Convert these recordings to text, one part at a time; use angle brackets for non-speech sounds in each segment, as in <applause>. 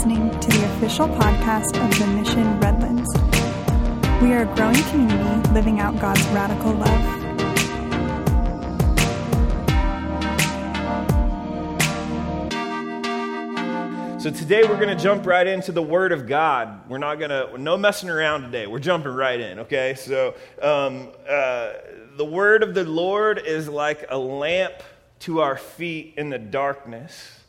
listening to the official podcast of the Mission Redlands. We are a growing community living out God's radical love. So today we're going to jump right into the Word of God. We're not going to, no messing around today. We're jumping right in, okay? So um, uh, the Word of the Lord is like a lamp to our feet in the darkness.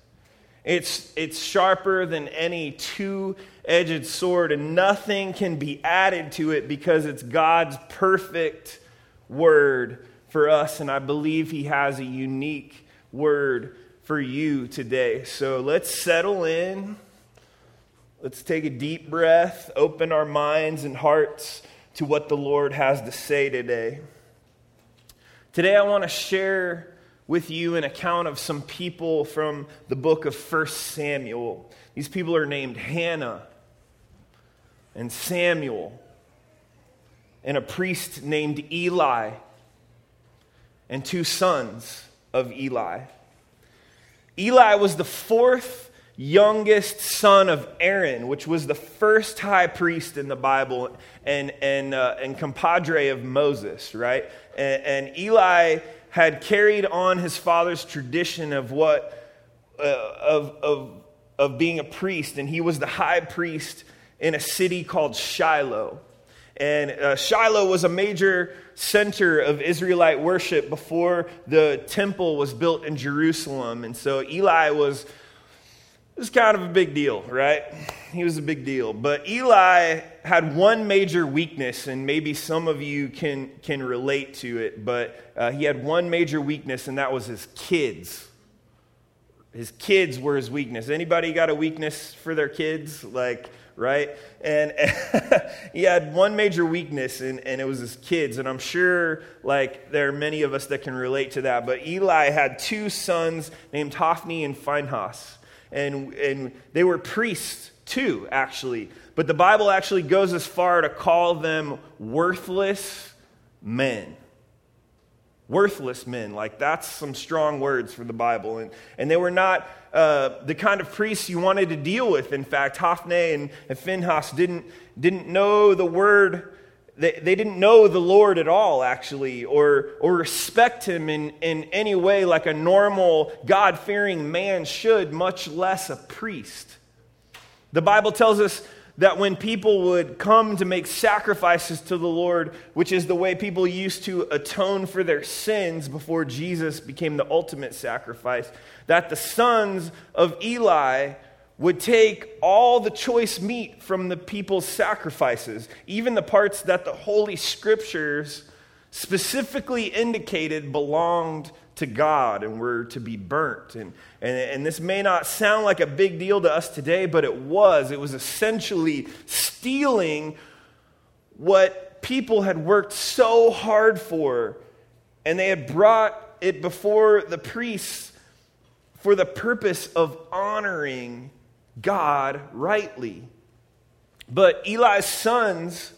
It's, it's sharper than any two edged sword, and nothing can be added to it because it's God's perfect word for us. And I believe He has a unique word for you today. So let's settle in. Let's take a deep breath, open our minds and hearts to what the Lord has to say today. Today, I want to share with you an account of some people from the book of 1 Samuel. These people are named Hannah and Samuel, and a priest named Eli, and two sons of Eli. Eli was the fourth youngest son of Aaron, which was the first high priest in the Bible and, and, uh, and compadre of Moses, right? And, and, Eli had carried on his father's tradition of what, uh, of, of, of being a priest, and he was the high priest in a city called Shiloh. And uh, Shiloh was a major center of Israelite worship before the temple was built in Jerusalem. And so Eli was, was kind of a big deal, right? He was a big deal. But Eli had one major weakness, and maybe some of you can, can relate to it, but uh, he had one major weakness, and that was his kids. His kids were his weakness. Anybody got a weakness for their kids? Like, right? And, <laughs> he had one major weakness, and, and it was his kids. And I'm sure, like, there are many of us that can relate to that. But Eli had two sons named Hophni and Phinehas. And, and they were priests, too, actually. But the Bible actually goes as far to call them worthless men worthless men. Like, that's some strong words for the Bible. And, and they were not uh, the kind of priests you wanted to deal with. In fact, Hophni and, and Phinehas didn't, didn't know the word. They, they didn't know the Lord at all, actually, or, or respect him in, in any way like a normal, God fearing man should, much less a priest. The Bible tells us that when people would come to make sacrifices to the Lord, which is the way people used to atone for their sins before Jesus became the ultimate sacrifice, that the sons of Eli would take all the choice meat from the people's sacrifices, even the parts that the Holy Scriptures specifically indicated belonged to God and were to be burnt. And, and, and this may not sound like a big deal to us today, but it was. It was essentially stealing what people had worked so hard for, and they had brought it before the priests for the purpose of honoring God rightly. But Eli's sons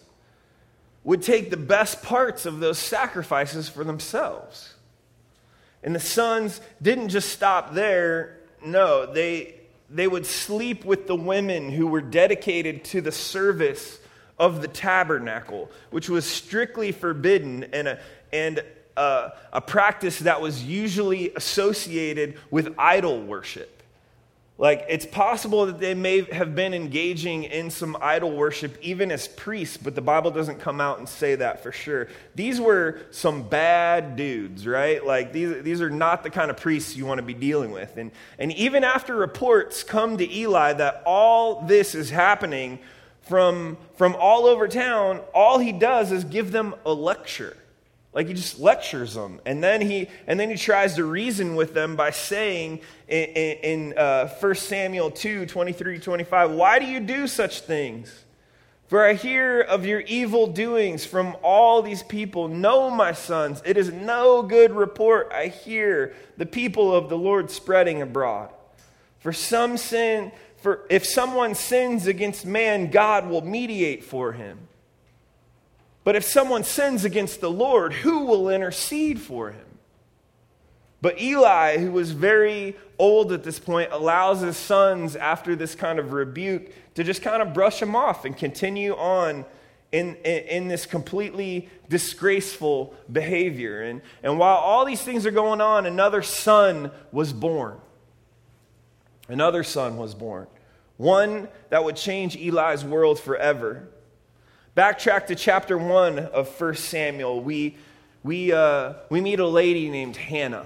would take the best parts of those sacrifices for themselves. And the sons didn't just stop there. No, they, they would sleep with the women who were dedicated to the service of the tabernacle, which was strictly forbidden and a, and a, a practice that was usually associated with idol worship. Like, it's possible that they may have been engaging in some idol worship even as priests, but the Bible doesn't come out and say that for sure. These were some bad dudes, right? Like, these, these are not the kind of priests you want to be dealing with. And, and even after reports come to Eli that all this is happening from, from all over town, all he does is give them a lecture. Like he just lectures them, and then he and then he tries to reason with them by saying in, in, uh, 1 Samuel 2, 23, 25, Why do you do such things? For I hear of your evil doings from all these people. No, my sons, it is no good report I hear the people of the Lord spreading abroad. For some sin, for if someone sins against man, God will mediate for him. But if someone sins against the Lord, who will intercede for him? But Eli, who was very old at this point, allows his sons, after this kind of rebuke, to just kind of brush him off and continue on in, in, in, this completely disgraceful behavior. And, and while all these things are going on, another son was born. Another son was born. One that would change Eli's world forever. Backtrack to chapter 1 of 1 Samuel. We, we, uh, we meet a lady named Hannah.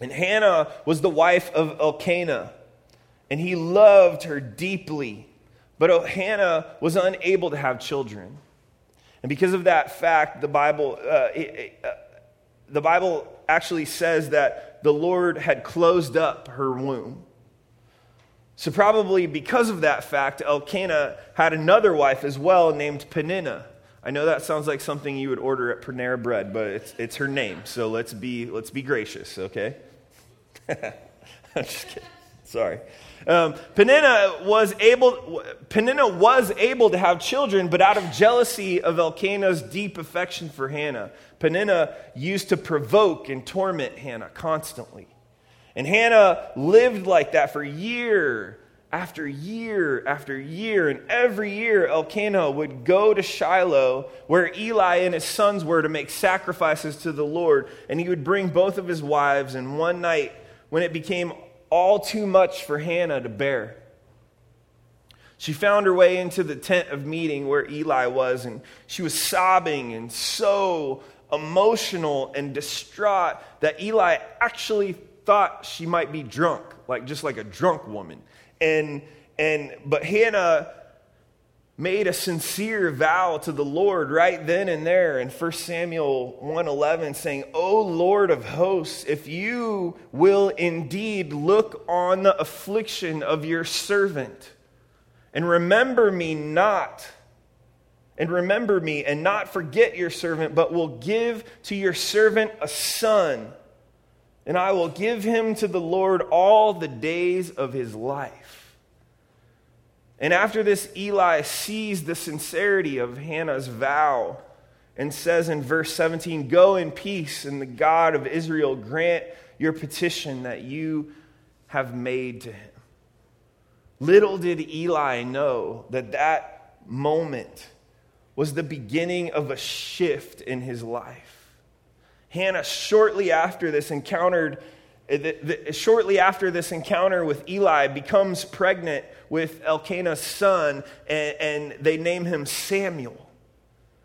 And Hannah was the wife of Elkanah, and he loved her deeply. But Hannah was unable to have children. And because of that fact, the Bible, uh, it, uh, the Bible actually says that the Lord had closed up her womb. So, probably because of that fact, Elkanah had another wife as well named Peninnah. I know that sounds like something you would order at Panera Bread, but it's, it's her name. So let's be, let's be gracious, okay? <laughs> I'm just kidding. Sorry. Um, Peninnah was able Peninnah was able to have children, but out of jealousy of Elkanah's deep affection for Hannah, Peninnah used to provoke and torment Hannah constantly. And Hannah lived like that for year after year after year. And every year, Elkanah would go to Shiloh, where Eli and his sons were, to make sacrifices to the Lord. And he would bring both of his wives. And one night, when it became all too much for Hannah to bear, she found her way into the tent of meeting where Eli was, and she was sobbing and so emotional and distraught that Eli actually thought she might be drunk, like just like a drunk woman. And and but Hannah made a sincere vow to the Lord right then and there in 1 Samuel 1:11 saying, "O Lord of hosts, if you will indeed look on the affliction of your servant and remember me not, and remember me and not forget your servant, but will give to your servant a son." And I will give him to the Lord all the days of his life. And after this, Eli sees the sincerity of Hannah's vow and says in verse 17, Go in peace, and the God of Israel grant your petition that you have made to him. Little did Eli know that that moment was the beginning of a shift in his life. Hannah, shortly after this encountered, eh, the, shortly after this encounter with Eli, becomes pregnant with Elkanah's son, and, and they name him Samuel,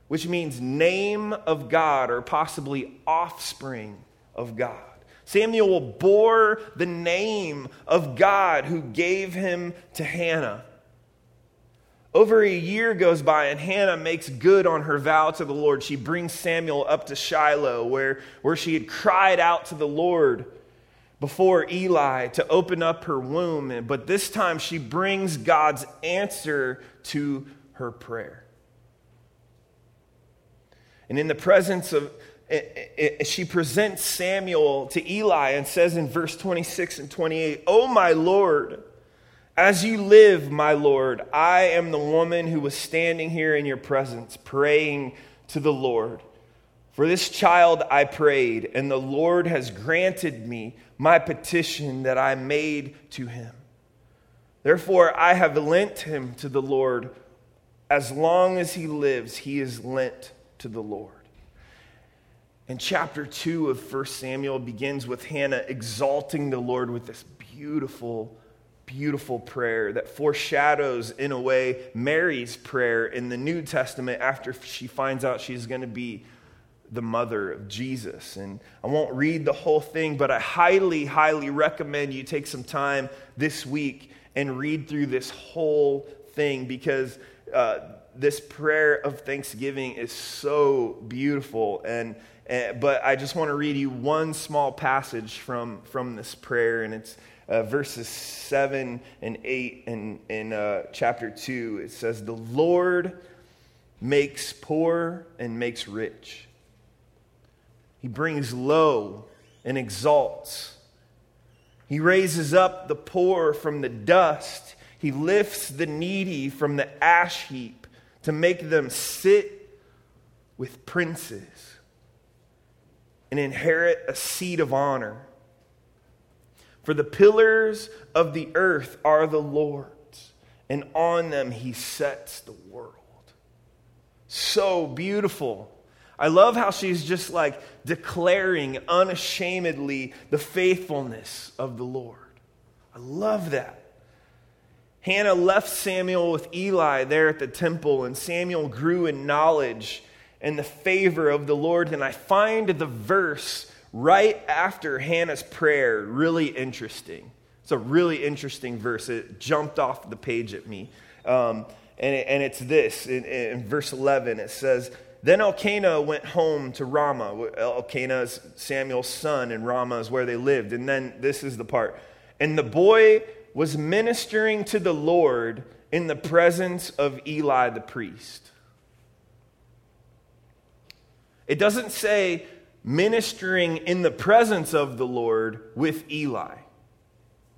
which means name of God or possibly offspring of God. Samuel bore the name of God who gave him to Hannah. Over a year goes by, and Hannah makes good on her vow to the Lord. She brings Samuel up to Shiloh, where, where she had cried out to the Lord before Eli to open up her womb. But this time she brings God's answer to her prayer. And in the presence of, she presents Samuel to Eli and says in verse 26 and 28, Oh, my Lord. As you live, my Lord, I am the woman who was standing here in your presence, praying to the Lord. For this child I prayed, and the Lord has granted me my petition that I made to him. Therefore, I have lent him to the Lord. As long as he lives, he is lent to the Lord. And chapter 2 of 1 Samuel begins with Hannah exalting the Lord with this beautiful beautiful prayer that foreshadows, in a way, Mary's prayer in the New Testament after she finds out she's going to be the mother of Jesus. And I won't read the whole thing, but I highly, highly recommend you take some time this week and read through this whole thing because uh, this prayer of thanksgiving is so beautiful. And, and uh, but I just want to read you one small passage from, from this prayer, and it's uh, verses 7 and 8 in, in uh, chapter 2. It says, The Lord makes poor and makes rich, He brings low and exalts. He raises up the poor from the dust. He lifts the needy from the ash heap to make them sit with princes. and inherit a seat of honor. For the pillars of the earth are the Lord's, and on them he sets the world. So beautiful. I love how she's just like declaring unashamedly the faithfulness of the Lord. I love that. Hannah left Samuel with Eli there at the temple, and Samuel grew in knowledge and the favor of the Lord. And I find the verse right after Hannah's prayer really interesting. It's a really interesting verse. It jumped off the page at me. Um, and, it, and, it's this in, in verse 11 it says, then Elkanah went home to Ramah. Elkanah is Samuel's son, and Ramah is where they lived. And then this is the part. And the boy was ministering to the Lord in the presence of Eli the priest. It doesn't say ministering in the presence of the Lord with Eli.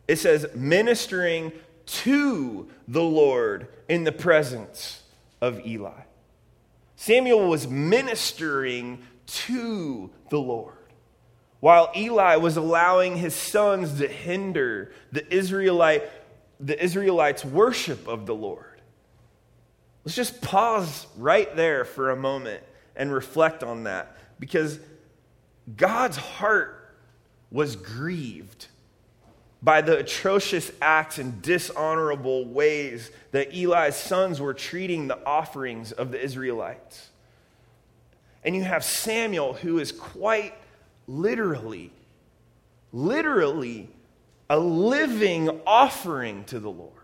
It says ministering to the Lord in the presence of Eli. Samuel was ministering to the Lord while Eli was allowing his sons to hinder the Israelite the Israelites worship of the Lord. Let's just pause right there for a moment and reflect on that because God's heart was grieved by the atrocious acts and dishonorable ways that Eli's sons were treating the offerings of the Israelites. And you have Samuel, who is quite literally, literally a living offering to the Lord.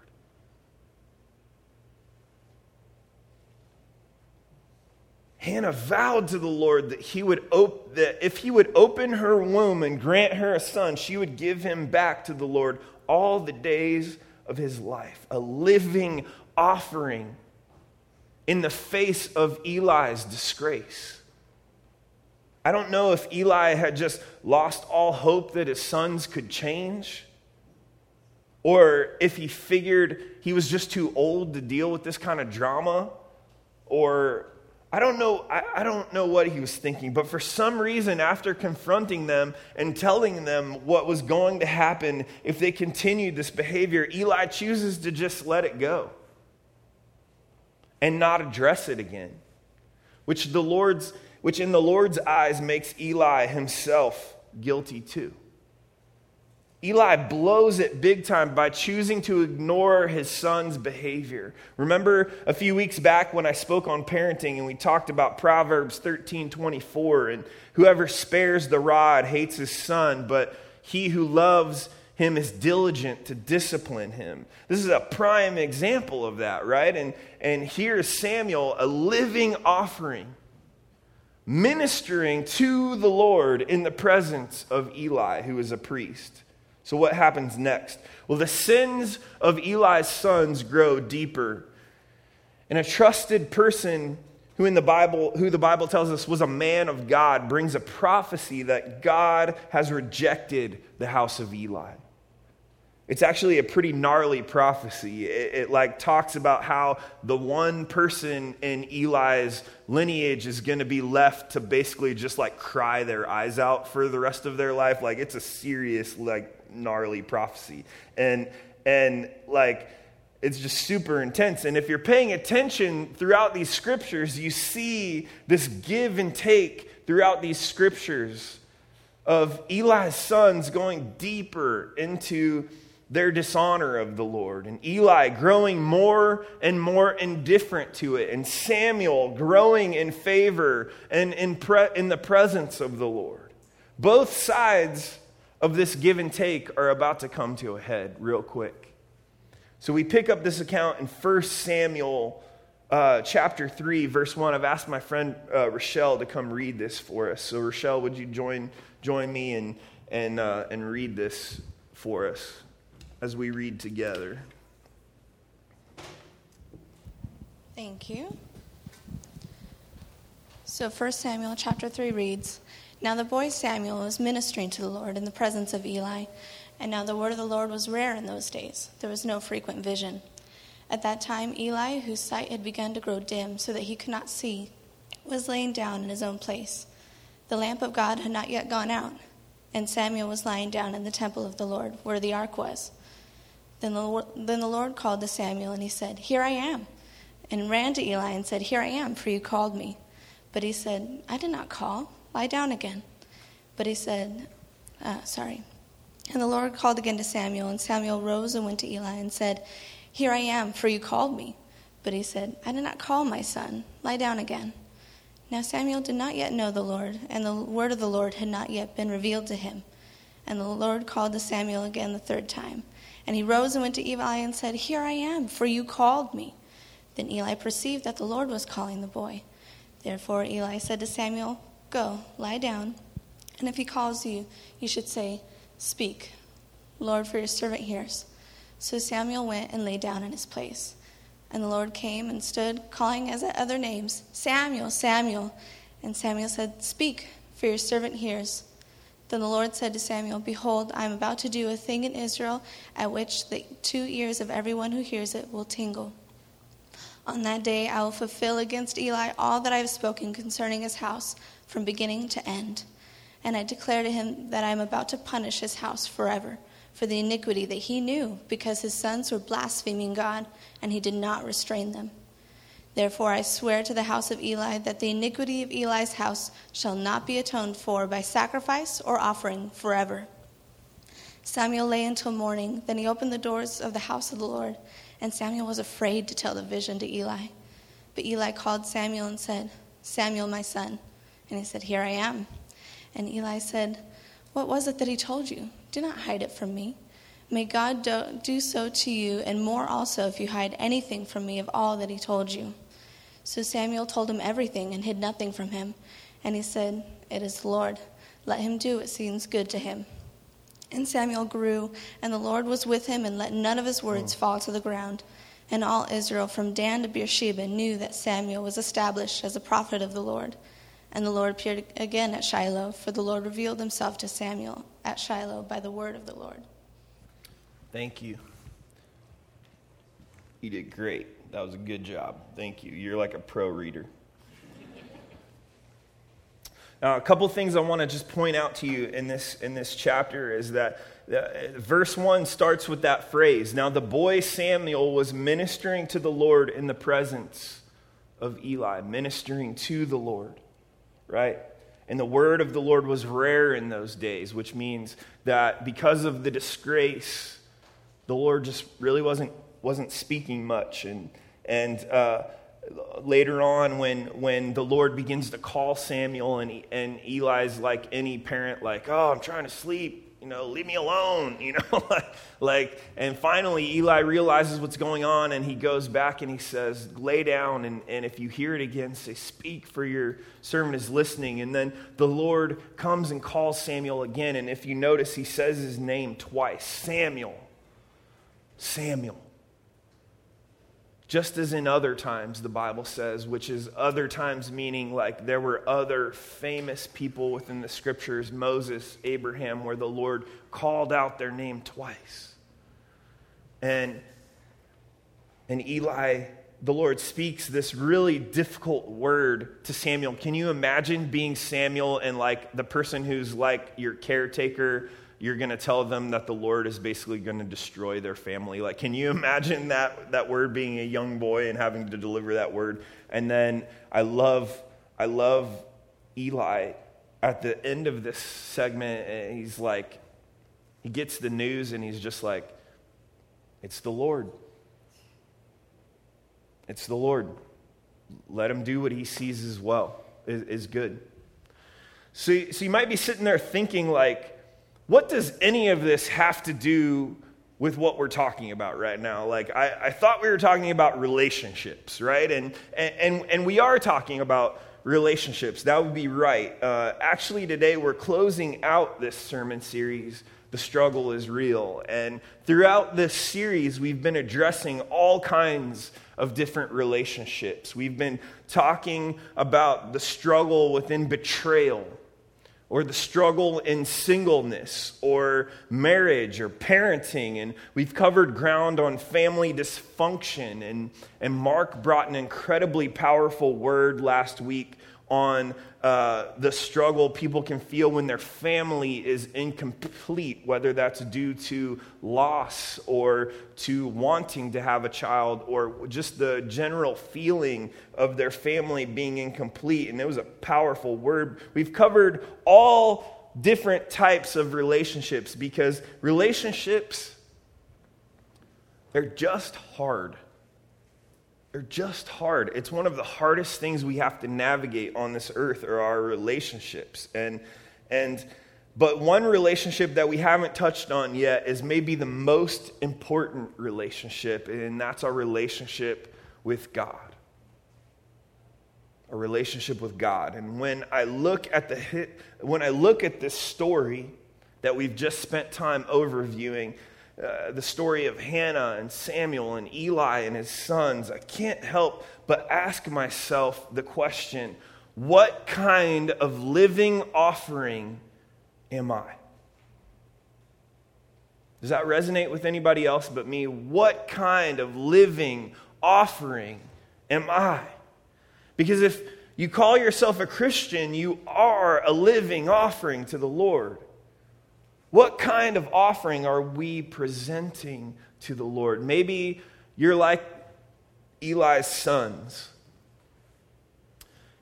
Hannah vowed to the Lord that he would op- that if he would open her womb and grant her a son, she would give him back to the Lord all the days of his life, a living offering in the face of Eli's disgrace. I don't know if Eli had just lost all hope that his sons could change, or if he figured he was just too old to deal with this kind of drama, or I don't know. I, I, don't know what he was thinking, but for some reason, after confronting them and telling them what was going to happen if they continued this behavior, Eli chooses to just let it go and not address it again, which the Lord's which in the Lord's eyes makes Eli himself guilty too. Eli blows it big time by choosing to ignore his son's behavior. Remember a few weeks back when I spoke on parenting and we talked about Proverbs 13 24 and whoever spares the rod hates his son, but he who loves him is diligent to discipline him. This is a prime example of that, right? And, and here's Samuel, a living offering ministering to the Lord in the presence of Eli, who is a priest. So, what happens next? Well, the sins of Eli's sons grow deeper. And a trusted person who in the Bible, who the Bible tells us was a man of God, brings a prophecy that God has rejected the house of Eli. It's actually a pretty gnarly prophecy. It, it, like talks about how the one person in Eli's lineage is going to be left to basically just like cry their eyes out for the rest of their life. Like it's a serious gnarly prophecy. And and like it's just super intense. And if you're paying attention throughout these scriptures, you see this give and take throughout these scriptures of Eli's sons going deeper into their dishonor of the Lord, and Eli growing more and more indifferent to it, and Samuel growing in favor and in, pre- in the presence of the Lord. Both sides of this give and take are about to come to a head real quick. So we pick up this account in 1 Samuel uh, chapter 3, verse 1. I've asked my friend uh, Rochelle to come read this for us. So, Rochelle, would you join, join me and, and, uh, and read this for us? as we read together. Thank you. So 1 Samuel chapter 3 reads Now the boy Samuel was ministering to the Lord in the presence of Eli, and now the word of the Lord was rare in those days. There was no frequent vision. At that time, Eli, whose sight had begun to grow dim so that he could not see, was laying down in his own place. The lamp of God had not yet gone out, and Samuel was lying down in the temple of the Lord, where the ark was. Then the, then the Lord called to Samuel, and he said, Here I am. And ran to Eli and said, Here I am, for you called me. But he said, I did not call. Lie down again. But he said, uh, Sorry. And the Lord called again to Samuel, and Samuel rose and went to Eli and said, Here I am, for you called me. But he said, I did not call my son. Lie down again. Now Samuel did not yet know the Lord, and the word of the Lord had not yet been revealed to him. And the Lord called to Samuel again the third time. And he rose and went to Eli and said, Here I am, for you called me. Then Eli perceived that the Lord was calling the boy. Therefore Eli said to Samuel, Go, lie down, and if he calls you, you should say, Speak, Lord, for your servant hears. So Samuel went and lay down in his place. And the Lord came and stood, calling as at other names, Samuel, Samuel. And Samuel said, Speak, for your servant hears. Then the Lord said to Samuel, Behold, I am about to do a thing in Israel at which the two ears of everyone who hears it will tingle. On that day I will fulfill against Eli all that I have spoken concerning his house from beginning to end. And I declare to him that I am about to punish his house forever for the iniquity that he knew, because his sons were blaspheming God, and he did not restrain them. Therefore, I swear to the house of Eli that the iniquity of Eli's house shall not be atoned for by sacrifice or offering forever. Samuel lay until morning. Then he opened the doors of the house of the Lord, and Samuel was afraid to tell the vision to Eli. But Eli called Samuel and said, Samuel, my son. And he said, Here I am. And Eli said, What was it that he told you? Do not hide it from me. May God do, do so to you, and more also if you hide anything from me of all that he told you. So Samuel told him everything and hid nothing from him. And he said, It is the Lord. Let him do what seems good to him. And Samuel grew, and the Lord was with him, and let none of his words mm. fall to the ground. And all Israel from Dan to Beersheba knew that Samuel was established as a prophet of the Lord. And the Lord appeared again at Shiloh, for the Lord revealed himself to Samuel at Shiloh by the word of the Lord. Thank you. You did great. That was a good job. Thank you. You're like a pro reader. Now, a couple things I want to just point out to you in this, in this chapter is that uh, verse 1 starts with that phrase. Now, the boy Samuel was ministering to the Lord in the presence of Eli, ministering to the Lord right? And the word of the Lord was rare in those days, which means that because of the disgrace, the Lord just really wasn't, wasn't speaking much. And, and uh, later on, when, when the Lord begins to call Samuel, and, and Eli's like any parent, like, oh, I'm trying to sleep, you know, leave me alone, <laughs> you know, like, and finally Eli realizes what's going on and he goes back and he says, lay down. And, and if you hear it again, say, speak for your servant is listening. And then the Lord comes and calls Samuel again. And if you notice, he says his name twice Samuel. Samuel just as in other times, the Bible says, which is other times meaning like there were other famous people within the scriptures, Moses, Abraham, where the Lord called out their name twice. And, and Eli, the Lord speaks this really difficult word to Samuel. Can you imagine being Samuel and like the person who's like your caretaker? You're going to tell them that the Lord is basically going to destroy their family. Like, can you imagine that, that word being a young boy and having to deliver that word? And then I love, I love Eli at the end of this segment. And he's like, he gets the news and he's just like, it's the Lord. It's the Lord. Let him do what he sees as well, is, is good. So, so you might be sitting there thinking, like, what does any of this have to do with what we're talking about right now? Like, I, I thought we were talking about relationships, right? And, and, and we are talking about relationships. That would be right. Uh, actually, today we're closing out this sermon series. The struggle is real. And throughout this series, we've been addressing all kinds of different relationships. We've been talking about the struggle within betrayal or the struggle in singleness or marriage or parenting. And we've covered ground on family dysfunction. And, and Mark brought an incredibly powerful word last week on uh, the struggle people can feel when their family is incomplete, whether that's due to loss or to wanting to have a child or just the general feeling of their family being incomplete. And it was a powerful word. We've covered all different types of relationships because relationships, they're just hard. They're just hard. It's one of the hardest things we have to navigate on this earth are our relationships. And and but one relationship that we haven't touched on yet is maybe the most important relationship, and that's our relationship with God. A relationship with God. And when I look at the hit, when I look at this story that we've just spent time overviewing, uh, the story of Hannah and Samuel and Eli and his sons, I can't help but ask myself the question what kind of living offering am I? Does that resonate with anybody else but me? What kind of living offering am I? Because if you call yourself a Christian, you are a living offering to the Lord. What kind of offering are we presenting to the Lord? Maybe you're like Eli's sons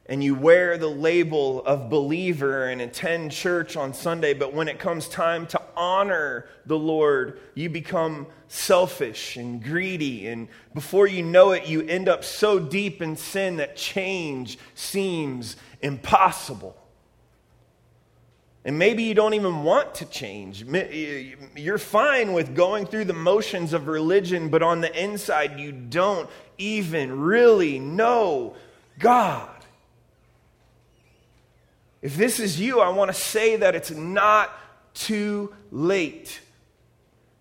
and you wear the label of believer and attend church on Sunday, but when it comes time to honor the Lord, you become selfish and greedy. And before you know it, you end up so deep in sin that change seems impossible. And maybe you don't even want to change. You're fine with going through the motions of religion, but on the inside, you don't even really know God. If this is you, I want to say that it's not too late.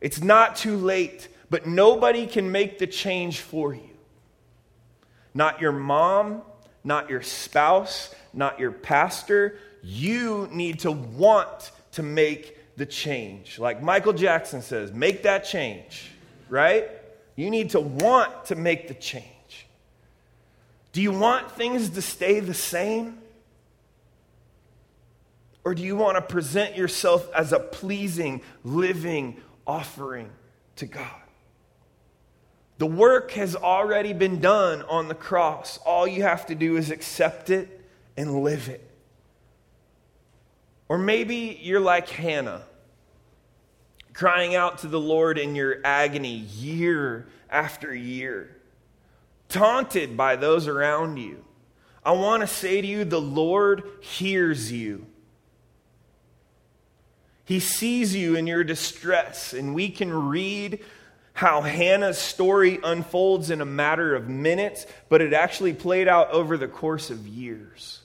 It's not too late, but nobody can make the change for you. Not your mom, not your spouse, not your pastor, you need to want to make the change. Like Michael Jackson says, make that change, right? You need to want to make the change. Do you want things to stay the same? Or do you want to present yourself as a pleasing, living offering to God? The work has already been done on the cross. All you have to do is accept it and live it. Or maybe you're like Hannah, crying out to the Lord in your agony year after year, taunted by those around you. I want to say to you, the Lord hears you. He sees you in your distress, and we can read how Hannah's story unfolds in a matter of minutes, but it actually played out over the course of years.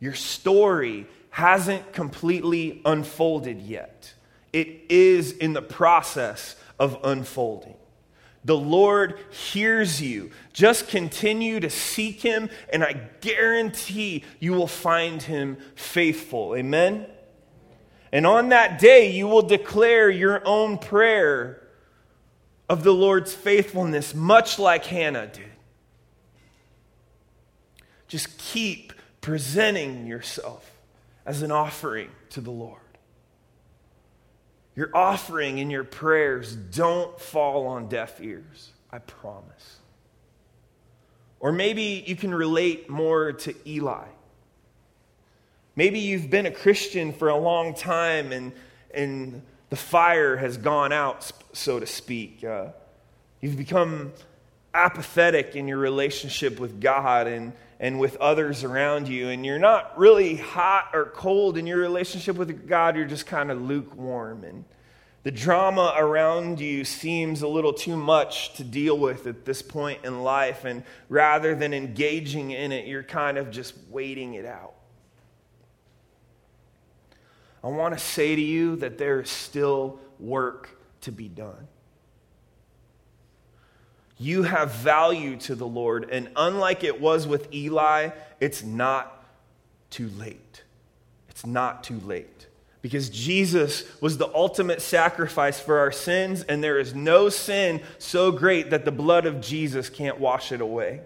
Your story hasn't completely unfolded yet, it is in the process of unfolding. The Lord hears you. Just continue to seek Him, and I guarantee you will find Him faithful. Amen? And on that day, you will declare your own prayer of the Lord's faithfulness, much like Hannah did. Just keep presenting yourself as an offering to the Lord. Your offering and your prayers don't fall on deaf ears, I promise. Or maybe you can relate more to Eli. Maybe you've been a Christian for a long time and, and the fire has gone out, so to speak. Uh, you've become apathetic in your relationship with God and, and with others around you, and you're not really hot or cold in your relationship with God, you're just kind of lukewarm. And the drama around you seems a little too much to deal with at this point in life, and rather than engaging in it, you're kind of just waiting it out. I want to say to you that there is still work to be done. You have value to the Lord, and unlike it was with Eli, it's not too late. It's not too late. Because Jesus was the ultimate sacrifice for our sins, and there is no sin so great that the blood of Jesus can't wash it away.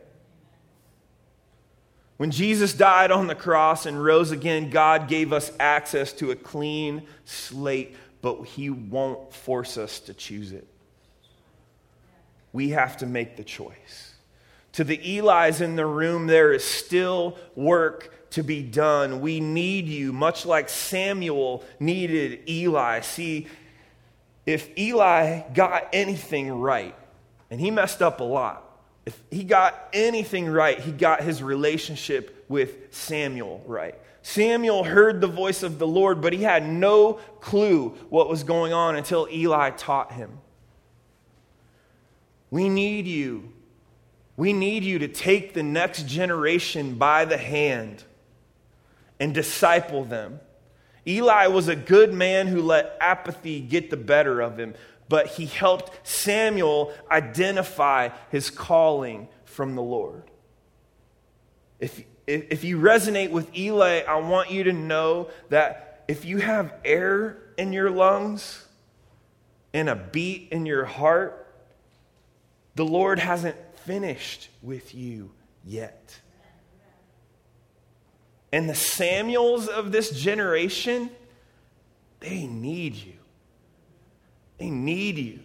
When Jesus died on the cross and rose again, God gave us access to a clean slate, but He won't force us to choose it. We have to make the choice. To the Eli's in the room, there is still work to be done. We need you, much like Samuel needed Eli. See, if Eli got anything right, and he messed up a lot, if he got anything right, he got his relationship with Samuel right. Samuel heard the voice of the Lord, but he had no clue what was going on until Eli taught him. We need you. We need you to take the next generation by the hand and disciple them. Eli was a good man who let apathy get the better of him but he helped Samuel identify his calling from the Lord. If, if you resonate with Eli, I want you to know that if you have air in your lungs and a beat in your heart, the Lord hasn't finished with you yet. And the Samuels of this generation, they need you. They need you.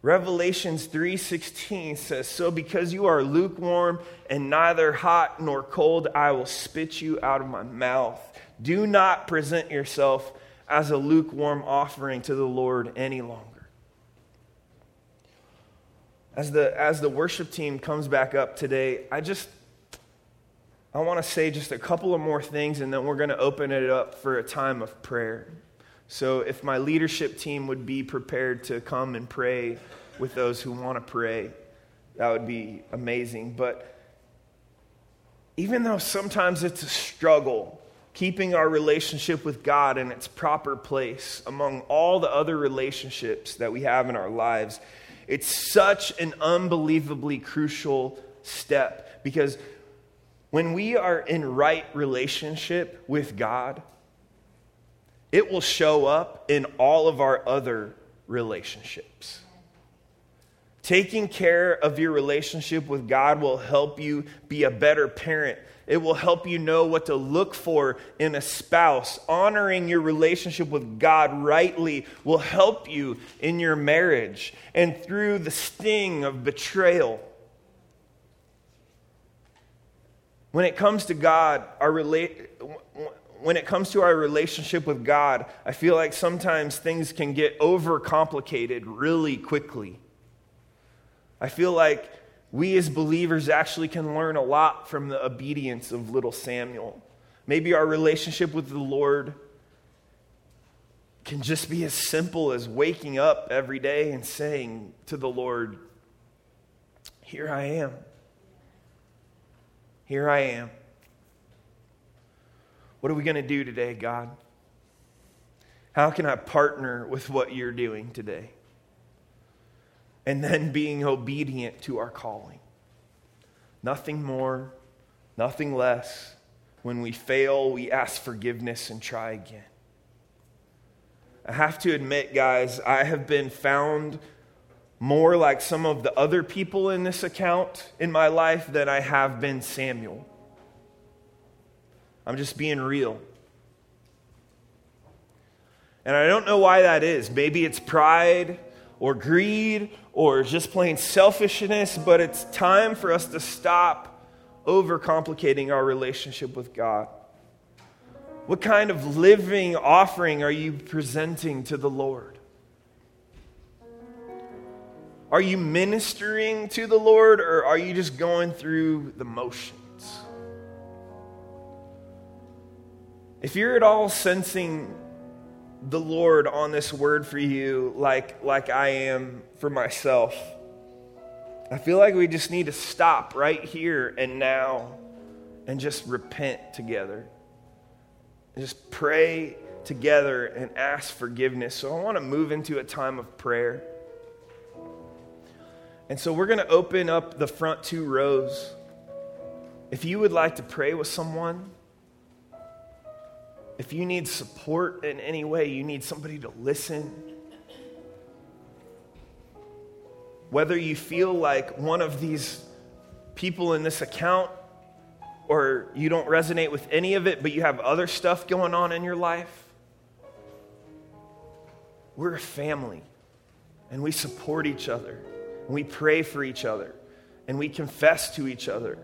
Revelations 3:16 says, "So because you are lukewarm and neither hot nor cold, I will spit you out of my mouth. Do not present yourself as a lukewarm offering to the Lord any longer." As the as the worship team comes back up today, I just I want to say just a couple of more things and then we're going to open it up for a time of prayer. So, if my leadership team would be prepared to come and pray with those who want to pray, that would be amazing. But even though sometimes it's a struggle, keeping our relationship with God in its proper place among all the other relationships that we have in our lives, it's such an unbelievably crucial step because when we are in right relationship with God, it will show up in all of our other relationships. Taking care of your relationship with God will help you be a better parent. It will help you know what to look for in a spouse. Honoring your relationship with God rightly will help you in your marriage and through the sting of betrayal. When it comes to God, our when it comes to our relationship with God, I feel like sometimes things can get overcomplicated really quickly. I feel like we as believers actually can learn a lot from the obedience of little Samuel. Maybe our relationship with the Lord can just be as simple as waking up every day and saying to the Lord, Here I am. Here I am. What are we going to do today, God? How can I partner with what you're doing today? And then being obedient to our calling. Nothing more, nothing less. When we fail, we ask forgiveness and try again. I have to admit, guys, I have been found more like some of the other people in this account in my life than I have been Samuel. I'm just being real. And I don't know why that is. Maybe it's pride or greed or just plain selfishness, but it's time for us to stop overcomplicating our relationship with God. What kind of living offering are you presenting to the Lord? Are you ministering to the Lord or are you just going through the motions? If you're at all sensing the Lord on this word for you like, like I am for myself, I feel like we just need to stop right here and now and just repent together. Just pray together and ask forgiveness. So I want to move into a time of prayer. And so we're going to open up the front two rows. If you would like to pray with someone, if you need support in any way, you need somebody to listen. Whether you feel like one of these people in this account or you don't resonate with any of it, but you have other stuff going on in your life, we're a family and we support each other and we pray for each other and we confess to each other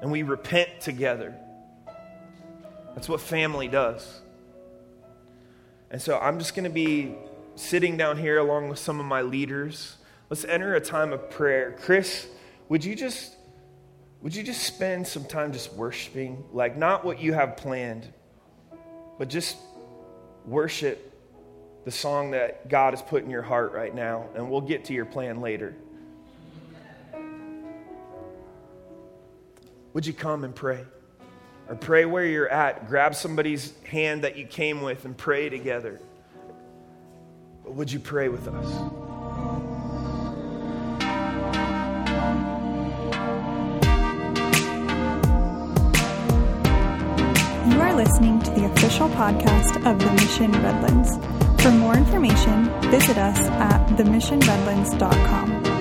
and we repent together. That's what family does. And so I'm just going to be sitting down here along with some of my leaders. Let's enter a time of prayer. Chris, would you just would you just spend some time just worshiping? Like not what you have planned, but just worship the song that God has put in your heart right now, and we'll get to your plan later. Would you come and pray? Or pray where you're at. Grab somebody's hand that you came with and pray together. But would you pray with us? You are listening to the official podcast of The Mission Redlands. For more information, visit us at themissionredlands.com.